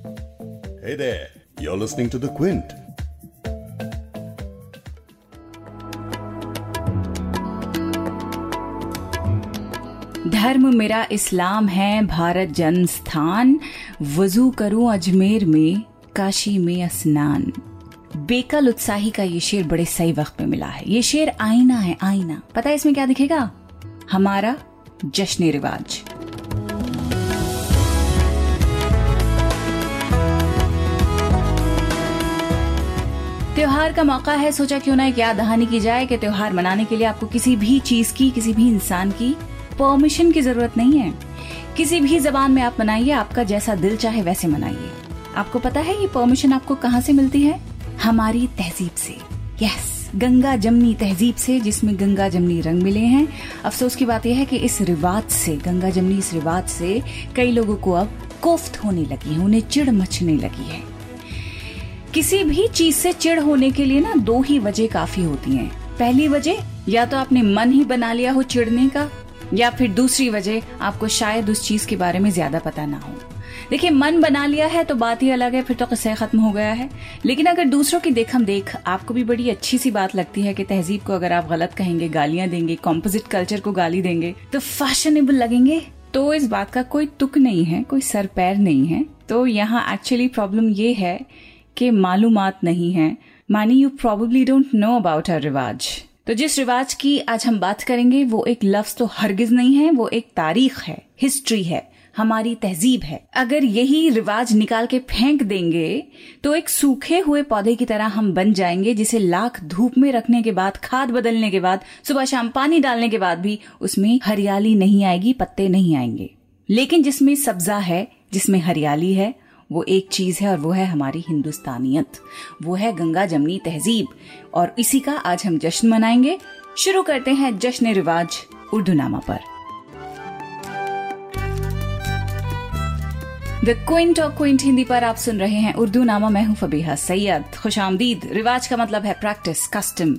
Hey there, you're listening to The Quint. धर्म मेरा इस्लाम है भारत जन स्थान। वज़ू करूँ अजमेर में काशी में स्नान बेकल उत्साही का ये शेर बड़े सही वक्त में मिला है। ये शेर आईना है आईना। पता है इसमें क्या दिखेगा? हमारा जश्न रिवाज त्योहार का मौका है, सोचा क्यों ना एक याद दहानी की जाए कि त्योहार मनाने के लिए आपको किसी भी चीज़ की, किसी भी इंसान की परमिशन की ज़रूरत नहीं है। किसी भी जबान में आप मनाइए, आपका जैसा दिल चाहे वैसे मनाइए। आपको पता है ये परमिशन आपको कहाँ से मिलती है? हमारी तहजीब से। यस गंगा जमनी तहजीब से, जिसमें गंगा जमनी रंग मिले हैं। अफसोस की बात यह है कि इस रिवाज से, गंगा जमनी इस रिवाज से कई लोगों को अब कोफ्त होने लगी है, उन्हें चिड़ मचने लगी है। किसी भी चीज़ से चिड़ होने के लिए ना दो ही वजह काफ़ी होती हैं। पहली वजह, या तो आपने मन ही बना लिया हो चिड़ने का, या फिर दूसरी वजह, आपको शायद उस चीज़ के बारे में ज़्यादा पता ना हो। देखिए, मन बना लिया है तो बात ही अलग है, फिर तो किस्सा खत्म हो गया है। लेकिन अगर दूसरों की देखम देख, आपको भी बड़ी अच्छी सी बात लगती है कि तहजीब को अगर आप गलत कहेंगे, गालियाँ देंगे कॉम्पोजिट कल्चर को गाली देंगे तो फैशनेबल लगेंगे। तो इस बात का कोई तुक नहीं है, कोई सर पैर नहीं है। तो यहाँ एक्चुअली प्रॉब्लम ये है कि मालूमात नहीं है। मानी you probably don't know about our रिवाज। तो जिस रिवाज की आज हम बात करेंगे, वो एक लफ्ज तो हरगिज नहीं है, वो एक तारीख है हिस्ट्री है, हमारी तहजीब है। अगर यही रिवाज निकाल के फेंक देंगे तो एक सूखे हुए पौधे की तरह हम बन जाएँगे, जिसे लाख धूप में रखने के बाद, खाद बदलने के बाद, सुबह शाम पानी डालने के बाद भी उसमें हरियाली नहीं आएगी, पत्ते नहीं आएँगे। लेकिन जिसमें सब्जा है, जिसमें हरियाली है वो एक चीज़ है और वो है हमारी हिंदुस्तानियत। वो है गंगा जमनी तहजीब। और इसी का आज हम जश्न मनाएँगे। शुरू करते हैं जश्न रिवाज उर्दू नामा पर। द क्विंट और क्विंट हिंदी पर आप सुन रहे हैं उर्दू नामा, मैं हूँ फबीहा सैयद। खुश आमदीद रिवाज का मतलब है प्रैक्टिस कस्टम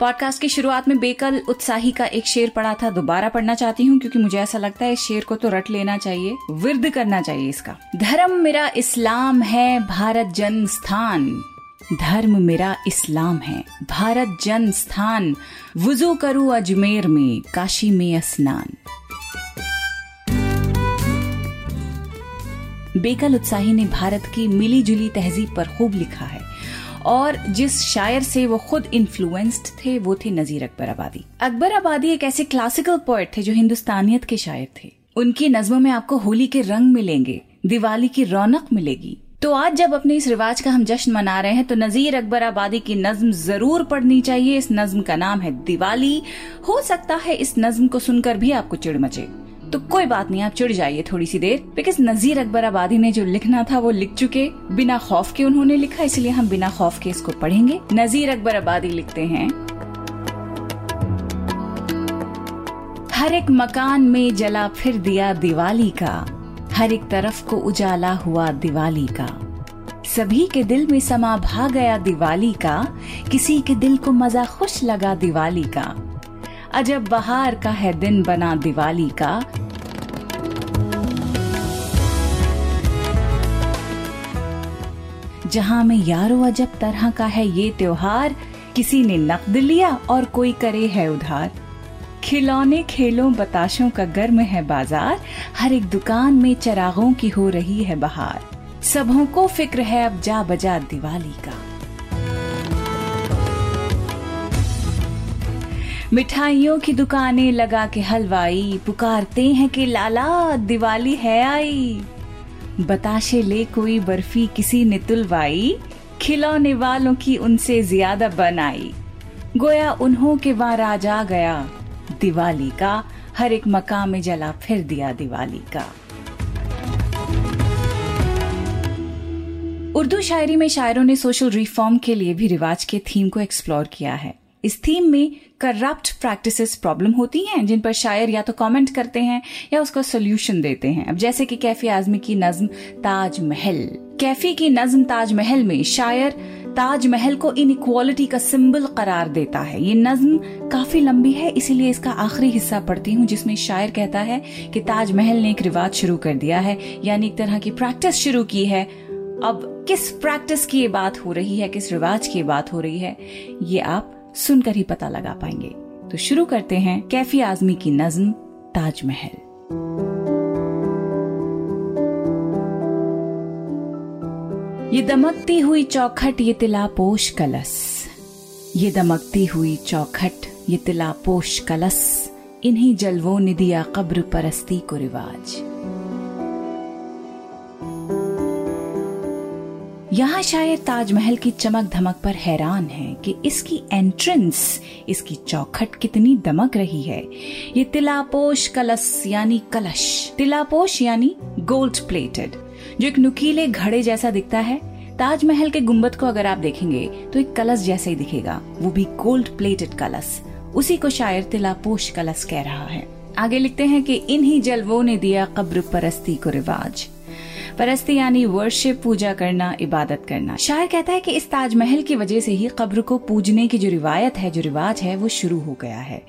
पॉडकास्ट की शुरुआत में बेकल उत्साही का एक शेर पढ़ा था, दोबारा पढ़ना चाहती हूँ, क्योंकि मुझे ऐसा लगता है इस शेर को तो रट लेना चाहिए, विरद करना चाहिए इसका। धर्म मेरा इस्लाम है, भारत जन स्थान। धर्म मेरा इस्लाम है, भारत जन स्थान। वज़ू करूँ अजमेर में, काशी में स्नान बेकल उत्साही ने भारत की मिली जुली तहजीब पर खूब लिखा है। और जिस शायर से वो खुद इन्फ्लुएंस्ड थे, वो थे नजीर अकबर आबादी। अकबर आबादी एक ऐसे क्लासिकल पोएट थे जो हिंदुस्तानियत के शायर थे। उनकी नज्मों में आपको होली के रंग मिलेंगे, दिवाली की रौनक मिलेगी। तो आज जब अपने इस रिवाज का हम जश्न मना रहे हैं तो नजीर अकबर आबादी की नज्म ज़रूर पढ़नी चाहिए। इस नज्म का नाम है दिवाली। हो सकता है इस नज्म को सुनकर भी आपको चिड़ मचे। तो कोई बात नहीं, आप चिड़ जाइए थोड़ी सी देर बिकॉज़ नजीर अकबर आबादी ने जो लिखना था वो लिख चुके, बिना खौफ के उन्होंने लिखा, इसलिए हम बिना खौफ के इसको पढ़ेंगे। नजीर अकबर आबादी लिखते हैं। हर एक मकान में जला फिर दिया दिवाली का, हर एक तरफ़ को उजाला हुआ दिवाली का। सभी के दिल में समा भा गया दिवाली का, किसी के दिल को मज़ा खुश लगा दिवाली का। अजब बहार का है दिन बना दिवाली का। जहाँ में यारो अजब तरह का है ये त्योहार, किसी ने नकद लिया और कोई करे है उधार। खिलौने खेलों बताशों का गर्म है बाज़ार, हर एक दुकान में चरागों की हो रही है बहार। सबों को फ़िक्र है अब जा बजा दिवाली का। मिठाइयों की दुकानें लगा के हलवाई, पुकारते हैं कि लाला, दिवाली है आई। बताशे ले कोई बर्फ़ी किसी ने तुलवाई, खिलौने वालों की उनसे ज़्यादा बनाई। गोया उन्हों के वहाँ आ गया, दिवाली का, हर एक मकाम में जला फिर दिया दिवाली का। उर्दू शायरी में शायरों ने सोशल रिफॉर्म के लिए भी रिवाज के थीम को एक्सप्लोर किया है। इस थीम में करप्ट प्रैक्टिसेस प्रॉब्लम होती हैं, जिन पर शायर या तो कमेंट करते हैं या उसका सोल्यूशन देते हैं। अब जैसे कि कैफी आजमी की नज्म ताजमहल। कैफी की नज्म ताजमहल में शायर ताजमहल को इनक्वालिटी का सिंबल करार देता है। ये नज्म काफ़ी लंबी है, इसीलिए इसका आखिरी हिस्सा पढ़ती हूँ, जिसमें शायर कहता है कि ताजमहल ने एक रिवाज शुरू कर दिया है, यानी एक तरह की प्रैक्टिस शुरू की है। अब किस प्रैक्टिस की ये बात हो रही है, किस रिवाज की बात हो रही है, ये आप सुनकर ही पता लगा पाएँगे। तो शुरू करते हैं कैफी आजमी की नज्म, ताजमहल। ये दमकती हुई चौखट, ये तिलापोश कलस। ये दमकती हुई चौखट, ये तिलापोश कलस। इन्हीं जलवों ने दिया कब्र परस्ती को रिवाज। यहाँ शायद ताजमहल की चमक धमक पर हैरान है कि इसकी एंट्रेंस इसकी चौखट कितनी दमक रही है। ये तिलापोश कलश, यानी कलश। तिलापोश, यानी गोल्ड प्लेटेड जो एक नुकीले घड़े जैसा दिखता है। ताजमहल के गुंबद को अगर आप देखेंगे तो एक कलश जैसा ही दिखेगा। वो भी गोल्ड प्लेटेड कलश। उसी को शायर तिलापोश कलश कह रहा है। आगे लिखते हैं कि इन्हीं जलवों ने दिया कब्र परस्ती को रिवाज। परस्ती यानी वर्शिप पूजा करना, इबादत करना। शायर कहता है कि इस ताजमहल की वजह से ही कब्र को पूजने की जो रिवायत है, जो रिवाज है, वो शुरू हो गया है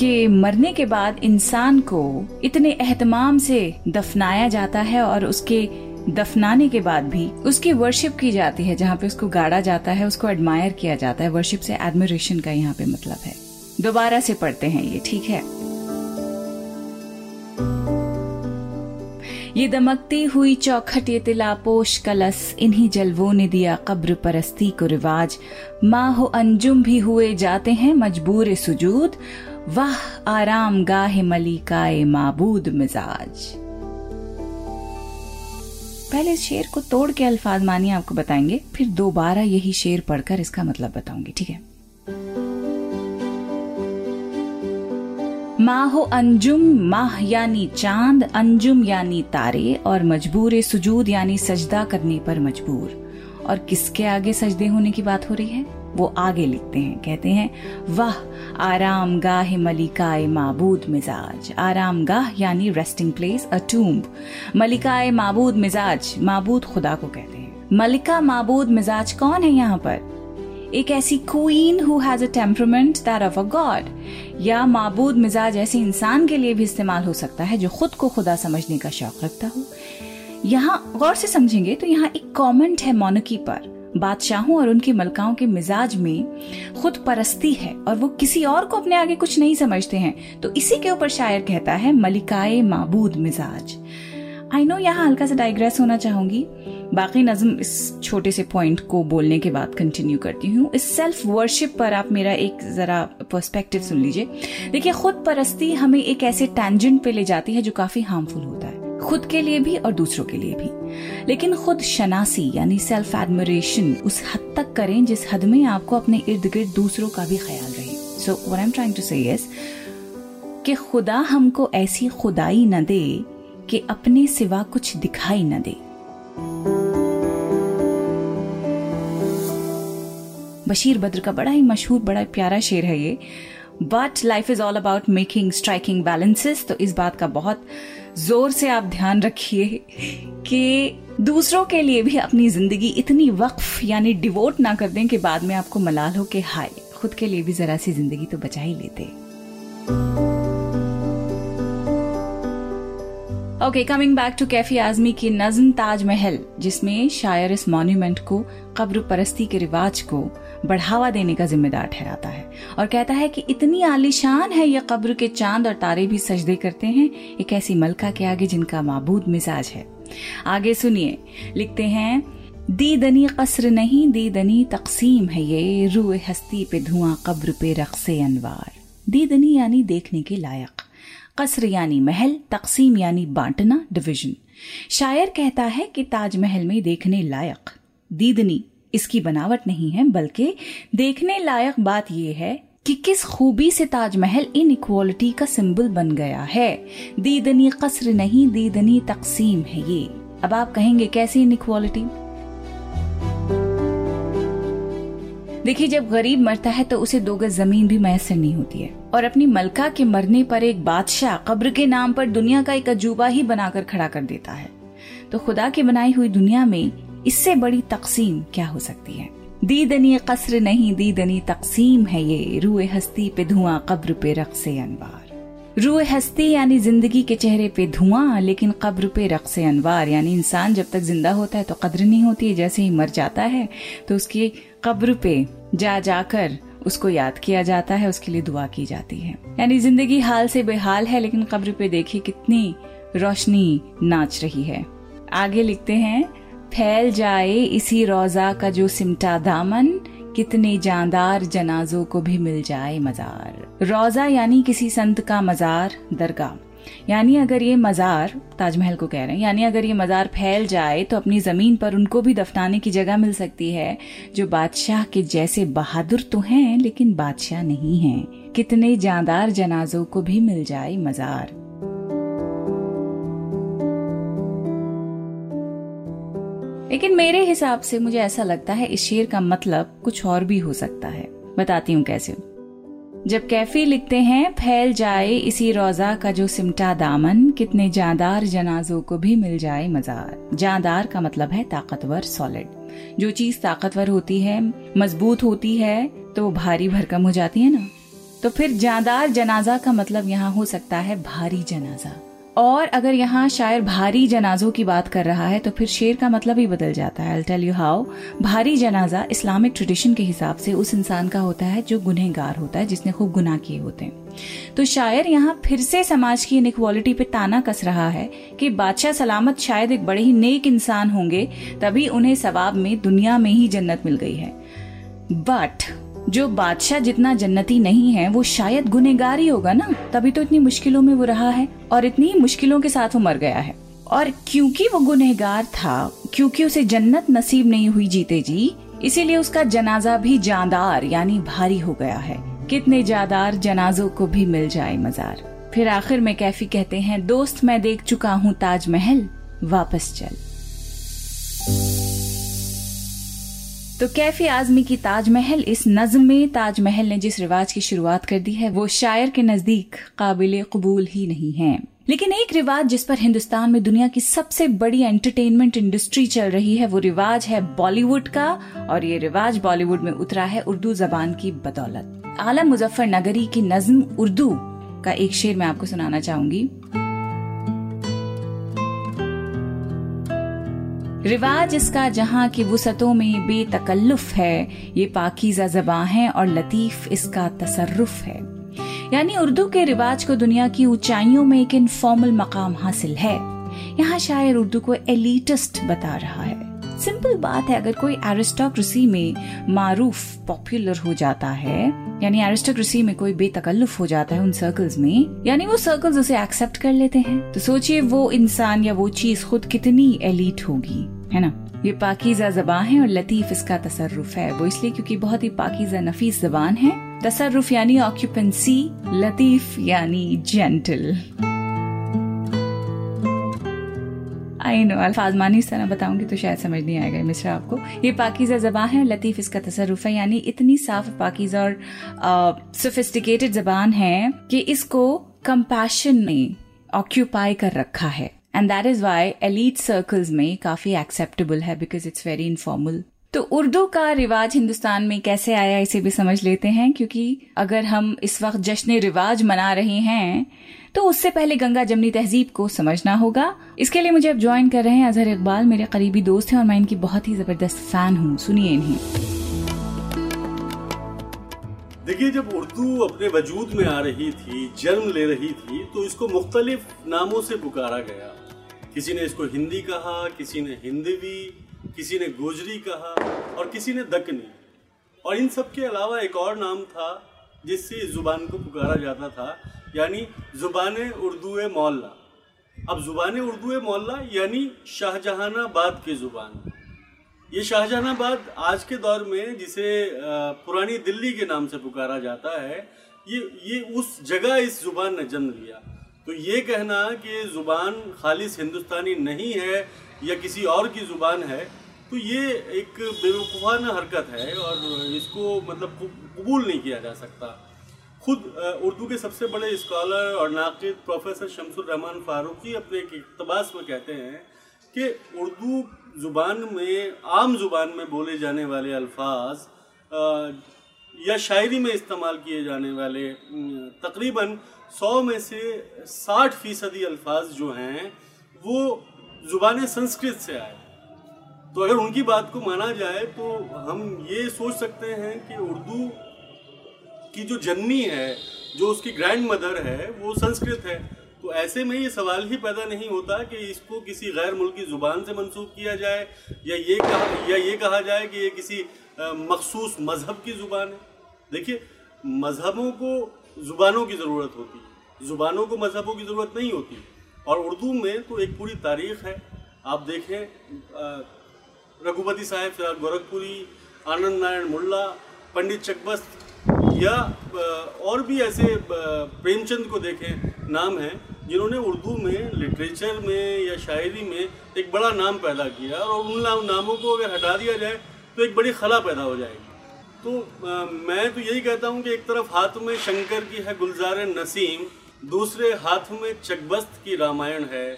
कि मरने के बाद इंसान को इतने एहतमाम से दफनाया जाता है और उसके दफनाने के बाद भी उसकी वर्शिप की जाती है, जहाँ पे उसको गाड़ा जाता है, उसको एडमायर किया जाता है। वर्शिप से एडमिरेशन का यहाँ पे मतलब है। दोबारा से पढ़ते हैं ये, ठीक है? ये दमकती हुई चौखट ये तिलापोश कलस, इन्हीं जलवों ने दिया कब्र परस्ती को रिवाज। माह अंजुम भी हुए जाते हैं मजबूर सुजूद। वाह, आराम गाहे मलिकाए माबूद मिजाज। पहले इस शेर को तोड़ के अल्फाज मानिए, आपको बताएँगे, फिर दोबारा यही शेर पढ़कर इसका मतलब बताऊँगी, ठीक है? माहो अंजुम माह यानी चाँद, अंजुम यानी तारे और मजबूर सुजूद यानी सजदा करने पर मजबूर। और किसके आगे सजदे होने की बात हो रही है? वो आगे लिखते हैं, कहते हैं, वाह, आराम गाह मलिकाए माबूद मिजाज। आराम गाह यानी रेस्टिंग प्लेस अ टूम्ब मलिकाए माबूद मिजाज, माबूद खुदा को कहते हैं। मलिका माबूद मिजाज कौन है यहाँ पर? एक ऐसी queen who has a temperament that of a god या माबूद मिजाज ऐसे इंसान के लिए भी इस्तेमाल हो सकता है जो खुद को खुदा समझने का शौक रखता हो। यहाँ गौर से समझेंगे तो यहाँ एक कॉमेंट है मोनकी पर। बादशाहों और उनकी मलकाओं के मिजाज में खुद परस्ती है और वो किसी और को अपने आगे कुछ नहीं समझते हैं। तो इसी के ऊपर शायर कहता है मलिकाए माबूद मिजाज। आई नो यहाँ हल्का सा डाइग्रेस होना चाहूँगी। बाकी नज्म इस छोटे से पॉइंट को बोलने के बाद कंटिन्यू करती हूँ। इस सेल्फ वर्शिप पर आप मेरा एक जरा पर्सपेक्टिव सुन लीजिए। देखिए, खुद परस्ती हमें एक ऐसे टेंजेंट पे ले जाती है जो काफ़ी हार्मफुल होता है। खुद के लिए भी और दूसरों के लिए भी। लेकिन खुद शनासी, यानी सेल्फ एडमिरेशन उस हद तक करें जिस हद में आपको अपने इर्द गिर्द दूसरों का भी ख्याल रहे। So I am trying to say खुदा हमको ऐसी खुदाई न दे कि अपने सिवा कुछ दिखाई न दे। बशीर बद्र का बड़ा ही मशहूर, बड़ा प्यारा शेर है ये। But life is all about making striking balances तो इस बात का बहुत ज़ोर से आप ध्यान रखिए कि दूसरों के लिए भी अपनी ज़िंदगी इतनी वक्फ, यानी डिवोट ना कर दें कि बाद में आपको मलाल हो के हाय। खुद के लिए भी जरा सी ज़िंदगी तो बचा ही लेते। Okay coming back to Kaifi Azmi की नज्म ताजमहल जिसमें शायर इस मॉन्यूमेंट को कब्र परस्ती के रिवाज को बढ़ावा देने का जिम्मेदार ठहराता है और कहता है कि इतनी आलिशान है यह कब्र के चाँद और तारे भी सजदे करते हैं एक ऐसी मलका के आगे जिनका माबूद मिजाज है आगे सुनिए लिखते हैं दी दनी कसर नहीं दी दनी तकसीम है ये रूए हस्ती पे धुआँ कब्र पे रक्से अनवार दीदनी यानी देखने के लायक कसर यानी महल, तकसीम यानी बांटना डिवीज़न शायर कहता है कि ताजमहल में देखने लायक, दीदनी, इसकी बनावट नहीं है, बल्कि देखने लायक बात यह है कि किस खूबी से ताजमहल इन इक्वालिटी का सिंबल बन गया है। दीदनी कसर नहीं, दीदनी तकसीम है ये। अब आप कहेंगे, कैसी इन इक्वालिटी देखिए, जब गरीब मरता है तो उसे दो गज ज़मीन भी मैसर नहीं होती है। और अपनी मलका के मरने पर एक बादशाह कब्र के नाम पर दुनिया का एक अजूबा ही बनाकर खड़ा कर देता है। तो खुदा की बनाई हुई दुनिया में इससे बड़ी तकसीम क्या हो सकती है? दीदनी कसर नहीं, दीदनी तकसीम है ये। रूए हस्ती पे धुआँ, कब्र पे रख से अनबार रूह हस्ती यानी ज़िंदगी के चेहरे पे धुआँ, लेकिन कब्र पे रक्स अनवार। यानी इंसान जब तक ज़िंदा होता है तो कद्र नहीं होती है, जैसे ही मर जाता है तो उसकी कब्र पे जा जाकर उसको याद किया जाता है, उसके लिए दुआ की जाती है। यानी ज़िंदगी हाल से बेहाल है, लेकिन कब्र पे देखिए कितनी रोशनी नाच रही है। आगे लिखते हैं, फैल जाए इसी रोजा का जो सिमटा दामन, कितने जानदार जनाजों को भी मिल जाए मजार। रोजा यानी किसी संत का मजार, दरगाह। यानी अगर ये मजार, ताजमहल को कह रहे हैं, यानी अगर ये मजार फैल जाए तो अपनी ज़मीन पर उनको भी दफनाने की जगह मिल सकती है, जो बादशाह के जैसे बहादुर तो हैं, लेकिन बादशाह नहीं हैं। कितने जानदार जनाजों को भी मिल जाए मजार। लेकिन मेरे हिसाब से मुझे ऐसा लगता है, इस शेर का मतलब कुछ और भी हो सकता है। बताती हूँ कैसे। जब कैफी लिखते हैं, फैल जाए इसी रोजा का जो सिमटा दामन, कितने जादार जनाजों को भी मिल जाए मजार। जादार का मतलब है ताकतवर सॉलिड जो चीज़ ताकतवर होती है, मज़बूत होती है तो भारी भरकम हो जाती है ना। तो फिर जादार जनाजा का मतलब यहाँ हो सकता है भारी जनाजा। और अगर यहाँ शायर भारी जनाजों की बात कर रहा है तो फिर शेर का मतलब ही बदल जाता है। टेल यू हाउ भारी जनाजा इस्लामिक ट्रेडिशन के हिसाब से उस इंसान का होता है जो गुनहगार होता है, जिसने खूब गुनाह किए होते हैं। तो शायर यहाँ फिर से समाज की इनक्वालिटी पे ताना कस रहा है कि बादशाह सलामत शायद एक बड़े ही नेक इंसान होंगे, तभी उन्हें सवाब में दुनिया में ही जन्नत मिल गई है। बट जो बादशाह जितना जन्नती नहीं है, वो शायद गुनेगार ही होगा ना? तभी तो इतनी मुश्किलों में वो रहा है और इतनी मुश्किलों के साथ वो मर गया है। और क्योंकि वो गुनहगार था, क्योंकि उसे जन्नत नसीब नहीं हुई जीते जी, इसीलिए उसका जनाजा भी जानदार यानी भारी हो गया है। कितने जादार जनाजों को भी मिल जाए मजार। फिर आखिर में कैफी कहते हैं, दोस्त, मैं देख चुका हूँ ताजमहल, वापस चल। तो कैफी आजमी की ताजमहल इस नज्म में ताजमहल ने जिस रिवाज की शुरुआत कर दी है, वो शायर के नज़दीक काबिल कबूल ही नहीं है। लेकिन एक रिवाज जिस पर हिंदुस्तान में दुनिया की सबसे बड़ी एंटरटेनमेंट इंडस्ट्री चल रही है, वो रिवाज है बॉलीवुड का, और ये रिवाज बॉलीवुड में उतरा है उर्दू जबान की बदौलत। आलम मुजफ्फर नगरी की नज्म उर्दू का एक शेर मैं आपको सुनाना चाहूँगी। रिवाज इसका जहाँ की वसतों में बेतकल्लुफ है, ये पाकिजा जबा है और लतीफ इसका तसरुफ है। यानी उर्दू के रिवाज को दुनिया की ऊंचाइयों में एक इनफॉर्मल मकाम हासिल है। यहाँ शायर उर्दू को एलिटिस्ट बता रहा है। सिंपल बात है, अगर कोई एरिस्टोक्रेसी में मारूफ पॉपुलर हो जाता है, यानी एरिस्टोक्रेसी में कोई बेतकल्लुफ हो जाता है उन सर्कल्स में, यानी वो सर्कल्स उसे एक्सेप्ट कर लेते हैं। तो सोचिए वो इंसान या वो चीज़ खुद कितनी एलिट होगी। है ना? ये पाकिजा जबान है और लतीफ इसका तसरुफ है। वो इसलिए क्योंकि बहुत ही पाकिजा नफीस जबान है। तसरुफ यानी ऑक्यूपेंसी लतीफ यानी जेंटल आई नो अल्फाजमानी इस तरह बताऊँगी तो शायद समझ नहीं आएगा मिश्रा आपको। ये पाकिजा जबान है और लतीफ इसका तसरुफ है। यानी इतनी साफ़ पाकिजा और सोफिस्टिकेटेड जबान है कि इसको कंपैशन में ऑक्यूपाई कर रखा है। And that is why elite circles में काफ़ी एक्सेप्टेबल है बिकॉज़ इट्स वेरी इनफॉर्मल तो उर्दू का रिवाज हिंदुस्तान में कैसे आया, इसे भी समझ लेते हैं, क्योंकि अगर हम इस वक्त जश्न रिवाज मना रहे हैं तो उससे पहले गंगा जमनी तहजीब को समझना होगा। इसके लिए मुझे अब ज्वाइन कर रहे हैं अजहर इकबाल मेरे करीबी दोस्त हैं और मैं इनकी बहुत ही ज़बरदस्त फ़ैन हूँ। सुनिए इन्हें। देखिए, जब उर्दू अपने वजूद में आ रही थी, जन्म ले रही थी तो इसको मुख्तलिफ़ नामों से पुकारा गया। किसी ने इसको हिंदी कहा, किसी ने हिंदवी किसी ने गोजरी कहा और किसी ने दकनी और इन सब के अलावा एक और नाम था जिससे इस ज़ुबान को पुकारा जाता था, यानी ज़ुबान उर्दू मोल्ला अब ज़ुबान उर्दू मोल्ला यानी शाहजहानाबाद की ज़ुबान। ये शाहजहानाबाद आज के दौर में जिसे पुरानी दिल्ली के नाम से पुकारा जाता है, ये ये उस जगह इस ज़ुबान ने जन्म लिया। तो ये कहना कि ज़ुबान खालिश हिंदुस्तानी नहीं है या किसी और की ज़ुबान है तो ये एक बेवकूफ़ाना हरकत है और इसको मतलब कबूल नहीं किया जा सकता। खुद उर्दू के सबसे बड़े स्कॉलर और नाकिद प्रोफेसर शमसुर रहमान फारूकी अपने एक इकतबास में कहते हैं कि उर्दू ज़ुबान में, आम ज़ुबान में बोले जाने वाले अल्फाज या शायरी में इस्तेमाल किए जाने वाले तकरीबन सौ में से साठ फ़ीसदी अल्फाज जो हैं, वो ज़ुबान संस्कृत से आए। तो अगर उनकी बात को माना जाए तो हम ये सोच सकते हैं कि उर्दू की जो जननी है, जो उसकी ग्रैंड मदर है, वो संस्कृत है। तो ऐसे में ये सवाल ही पैदा नहीं होता कि इसको किसी गैर मुल्की ज़ुबान से मंसूब किया जाए, या ये कहा, या ये कहा जाए कि ये किसी मखसूस मज़हब की ज़ुबान है। देखिए, मज़हबों को ज़ुबानों की ज़रूरत होती है। ज़ुबानों को मज़हबों की ज़रूरत नहीं होती। और उर्दू में तो एक पूरी तारीख है। आप देखें रघुपति साहब फिराज गोरखपुरी आनंद नारायण मुल्ला पंडित चकबस्त या और भी ऐसे प्रेमचंद को देखें नाम है जिन्होंने उर्दू में लिटरेचर में या शायरी में एक बड़ा नाम पैदा किया और उन नामों को अगर हटा दिया जाए तो एक बड़ी खला पैदा हो जाएगी। तो आ, मैं तो यही कहता हूँ कि एक तरफ़ हाथ में शंकर की है गुलजार नसीम दूसरे हाथ में चकबस्त की रामायण है।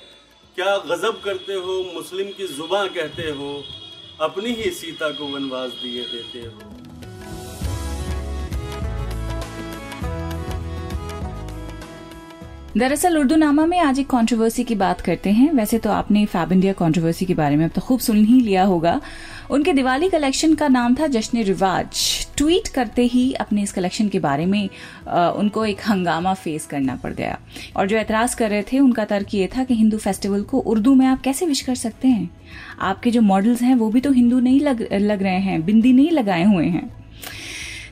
क्या गज़ब करते हो, मुस्लिम की ज़ुबाँ कहते हो, अपनी ही सीता को वनवास दिए देते हो। दरअसल उर्दू नामा में आज एक कंट्रोवर्सी की बात करते हैं। वैसे तो आपने फैब इंडिया कंट्रोवर्सी के बारे में अब तो खूब सुन ही लिया होगा। उनके दिवाली कलेक्शन का नाम था जश्न रिवाज। ट्वीट करते ही अपने इस कलेक्शन के बारे में आ, उनको एक हंगामा फेस करना पड़ गया। और जो एतराज़ कर रहे थे उनका तर्क ये था कि हिंदू फेस्टिवल को उर्दू में आप कैसे विश कर सकते हैं? आपके जो मॉडल्स हैं वो भी तो हिंदू नहीं लग, लग रहे हैं बिंदी नहीं लगाए हुए हैं।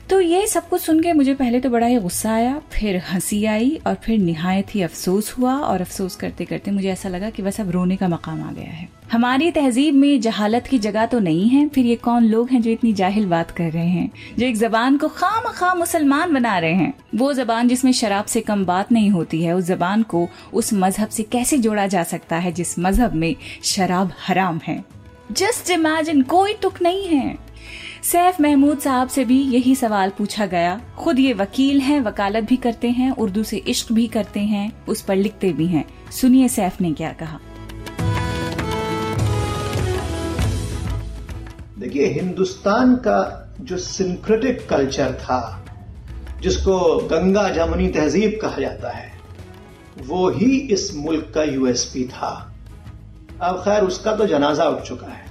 तो ये सब कुछ सुन के मुझे पहले तो बड़ा ही गुस्सा आया फिर हँसी आई और फिर निहायत ही अफसोस हुआ और अफसोस करते करते मुझे ऐसा लगा कि बस अब रोने का मकाम आ गया है। हमारी तहजीब में जहालत की जगह तो नहीं है, फिर ये कौन लोग हैं जो इतनी जाहिल बात कर रहे हैं, जो एक जबान को खाम खा मुसलमान बना रहे हैं? वो जबान जिसमें शराब से कम बात नहीं होती है, उस जबान को उस मज़हब से कैसे जोड़ा जा सकता है जिस मज़हब में शराब हराम है? जस्ट इमेजिन, कोई तुक नहीं है। सैफ महमूद साहब से भी यही सवाल पूछा गया। खुद ये वकील हैं, वकालत भी करते हैं, उर्दू से इश्क भी करते हैं, उस पर लिखते भी हैं। सुनिए सैफ ने क्या कहा। देखिए हिंदुस्तान का जो सिंक्रेटिक कल्चर था, जिसको गंगा जमुनी तहजीब कहा जाता है, वो ही इस मुल्क का यूएसपी था। अब खैर उसका तो जनाजा उठ चुका है।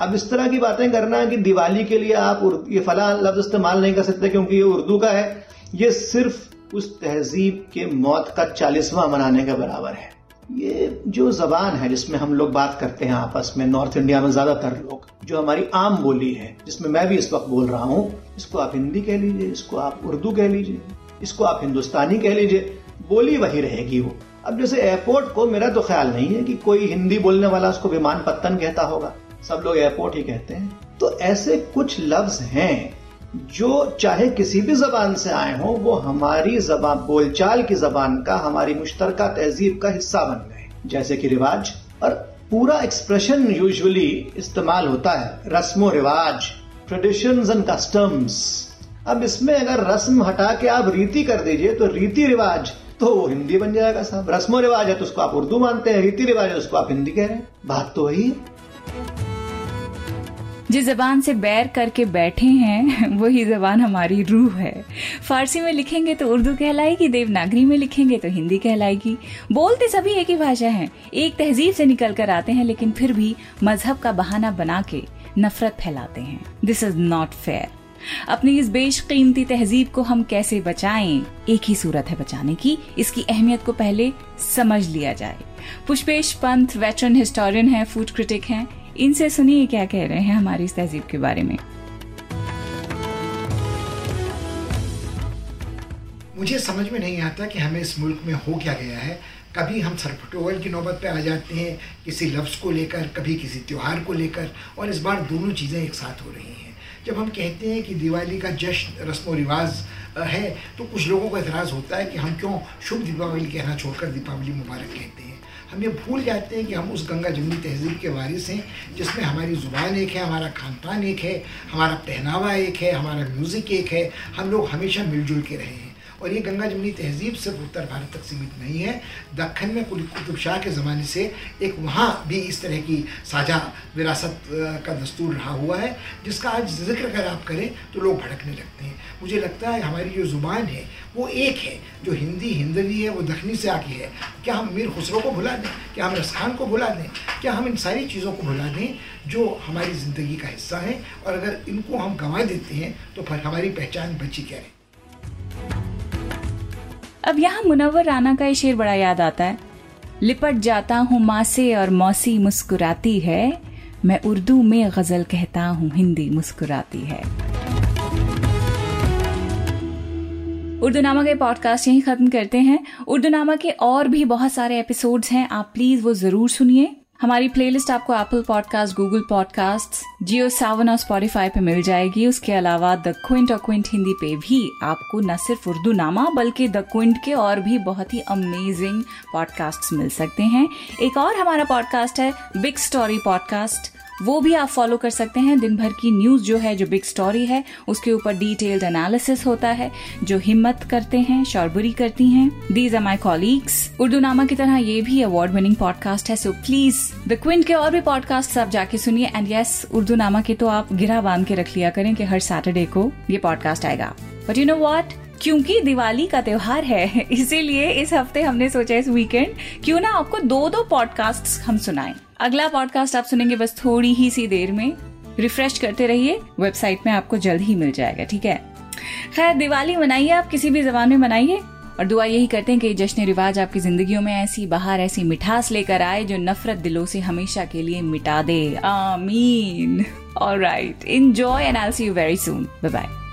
अब इस तरह की बातें करना कि दिवाली के लिए आप ये फला लफ्ज इस्तेमाल नहीं कर सकते क्योंकि ये उर्दू का है, ये सिर्फ़ उस तहजीब के मौत का चालीसवां मनाने के बराबर है। ये जो जबान है जिसमें हम लोग बात करते हैं आपस में नॉर्थ इंडिया में ज़्यादातर लोग, जो हमारी आम बोली है, जिसमें मैं भी इस वक्त बोल रहा हूँ, इसको आप हिंदी कह लीजिए, इसको आप उर्दू कह लीजिए, इसको आप हिंदुस्तानी कह लीजिए, बोली वही रहेगी वो। अब जैसे एयरपोर्ट को मेरा तो ख्याल नहीं है कि कोई हिंदी बोलने वाला उसको विमान पत्तन कहता होगा। सब लोग एयरपोर्ट ही कहते हैं। तो ऐसे कुछ लफ्ज हैं जो चाहे किसी भी जबान से आए हो, वो हमारी जबान, बोलचाल की जबान का, हमारी मुश्तरका तहजीब का हिस्सा बन गए जैसे कि रिवाज, और पूरा एक्सप्रेशन यूजुअली इस्तेमाल होता है, रस्म रिवाज ट्रेडिशंस एंड कस्टम्स अब इसमें अगर रस्म हटा के आप रीति कर दीजिए तो रीति रिवाज तो हिंदी बन जाएगा साहब। रस्म रिवाज है तो उसको आप उर्दू मानते हैं, रीति रिवाज है उसको आप हिंदी कह रहे हैं। बात तो वही है। जिस जबान से बैर करके बैठे हैं, वही जबान हमारी रूह है। फारसी में लिखेंगे तो उर्दू कहलाएगी, देवनागरी में लिखेंगे तो हिंदी कहलाएगी। बोलते सभी एक ही भाषा है। एक तहजीब से निकल कर आते हैं, लेकिन फिर भी मज़हब का बहाना बना के नफरत फैलाते हैं। दिस इज़ नॉट फेयर अपनी इस बेशकीमती तहजीब को हम कैसे बचाएँ? एक ही सूरत है बचाने की। इसकी अहमियत को पहले समझ लिया जाए। पुष्पेश पंत वेटरन हिस्टोरियन है फ़ूड क्रिटिक हैं। इनसे सुनिए क्या कह रहे हैं हमारी इस तहजीब के बारे में। मुझे समझ में नहीं आता कि हमें इस मुल्क में हो क्या गया है। कभी हम सरफटोवल की नौबत पे आ जाते हैं, किसी लफ्ज़ को लेकर, कभी किसी त्यौहार को लेकर, और इस बार दोनों चीज़ें एक साथ हो रही हैं। जब हम कहते हैं कि दिवाली का जश्न रस्म रिवाज है तो कुछ लोगों को एतराज़ होता है कि हम क्यों शुभ दीपावली कहना छोड़कर दीपावली मुबारक कहते हैं। हम ये भूल जाते हैं कि हम उस गंगा जमनी तहजीब के वारिस हैं, जिसमें हमारी ज़ुबान एक है, हमारा खान पान एक है, हमारा पहनावा एक है, हमारा म्यूज़िक एक है। हम लोग हमेशा मिलजुल के रहे। हैं और ये गंगा जमनी तहजीब सिर्फ़ उत्तर भारत तक सीमित नहीं है। दक्खन में कुतुब शाह के ज़माने से एक वहाँ भी इस तरह की साझा विरासत का दस्तूर रहा हुआ है, जिसका आज ज़िक्र अगर आप करें तो लोग भड़कने लगते हैं। मुझे लगता है हमारी जो ज़ुबान है, वो एक है, जो हिंदी हिंदवी है, वो दखनी से आके है। क्या हम मीर खुसरो को भुला दें? क्या हम रसखान को भुला दें? क्या हम इन सारी चीज़ों को भुला दें, जो हमारी ज़िंदगी का हिस्सा है? और अगर इनको हम गंवा देते हैं तो फिर हमारी पहचान बची क्या है? अब यहाँ मुनवर राना का ये शेर बड़ा याद आता है। लिपट जाता हूँ मासे और मौसी मुस्कुराती है। मैं उर्दू में गज़ल कहता हूँ, हिंदी मुस्कुराती है। उर्दू नामा के पॉडकास्ट यहीं खत्म करते हैं। उर्दू नामा के और भी बहुत सारे एपिसोड्स हैं। आप प्लीज़ वो ज़रूर सुनिए। हमारी प्लेलिस्ट आपको Apple podcast Google podcast Jio Saavn और स्पॉटिफाई पे मिल जाएगी। उसके अलावा द क्विंट और क्विंट हिंदी पे भी आपको न सिर्फ़ उर्दू नामा, बल्कि द क्विंट के और भी बहुत ही अमेजिंग पॉडकास्ट मिल सकते हैं। एक और हमारा पॉडकास्ट है बिग स्टोरी पॉडकास्ट वो भी आप फॉलो कर सकते हैं। दिन भर की न्यूज़ जो है, जो बिग स्टोरी है, उसके ऊपर डिटेल्ड एनालिसिस होता है, जो हिम्मत करते हैं, शौरबुरी करती हैं। These are my colleagues Urdu Nama की तरह ये भी अवार्ड विनिंग पॉडकास्ट है सो प्लीज़ द क्विंट के और भी पॉडकास्ट आप जाके सुनिए। एंड यस उर्दू नामा के तो आप गिरा बाँध के रख लिया करें कि हर सैटरडे को ये पॉडकास्ट आएगा। बट यू नो वॉट क्योंकि दिवाली का त्योहार है, इसीलिए इस हफ़्ते हमने सोचा इस वीकेंड क्यों ना आपको दो दो पॉडकास्ट हम सुनाएँ। अगला पॉडकास्ट आप सुनेंगे बस थोड़ी ही सी देर में। रिफ्रेश करते रहिए। वेबसाइट में आपको जल्द ही मिल जाएगा, ठीक है? खैर, दिवाली मनाइए आप, किसी भी जबान में मनाइए। और दुआ यही करते हैं कि जश्न रिवाज आपकी जिंदगियों में ऐसी बाहर, ऐसी मिठास लेकर आए जो नफरत दिलों से हमेशा के लिए मिटा दे। आमीन। Alright enjoy and I see you very soon bye bye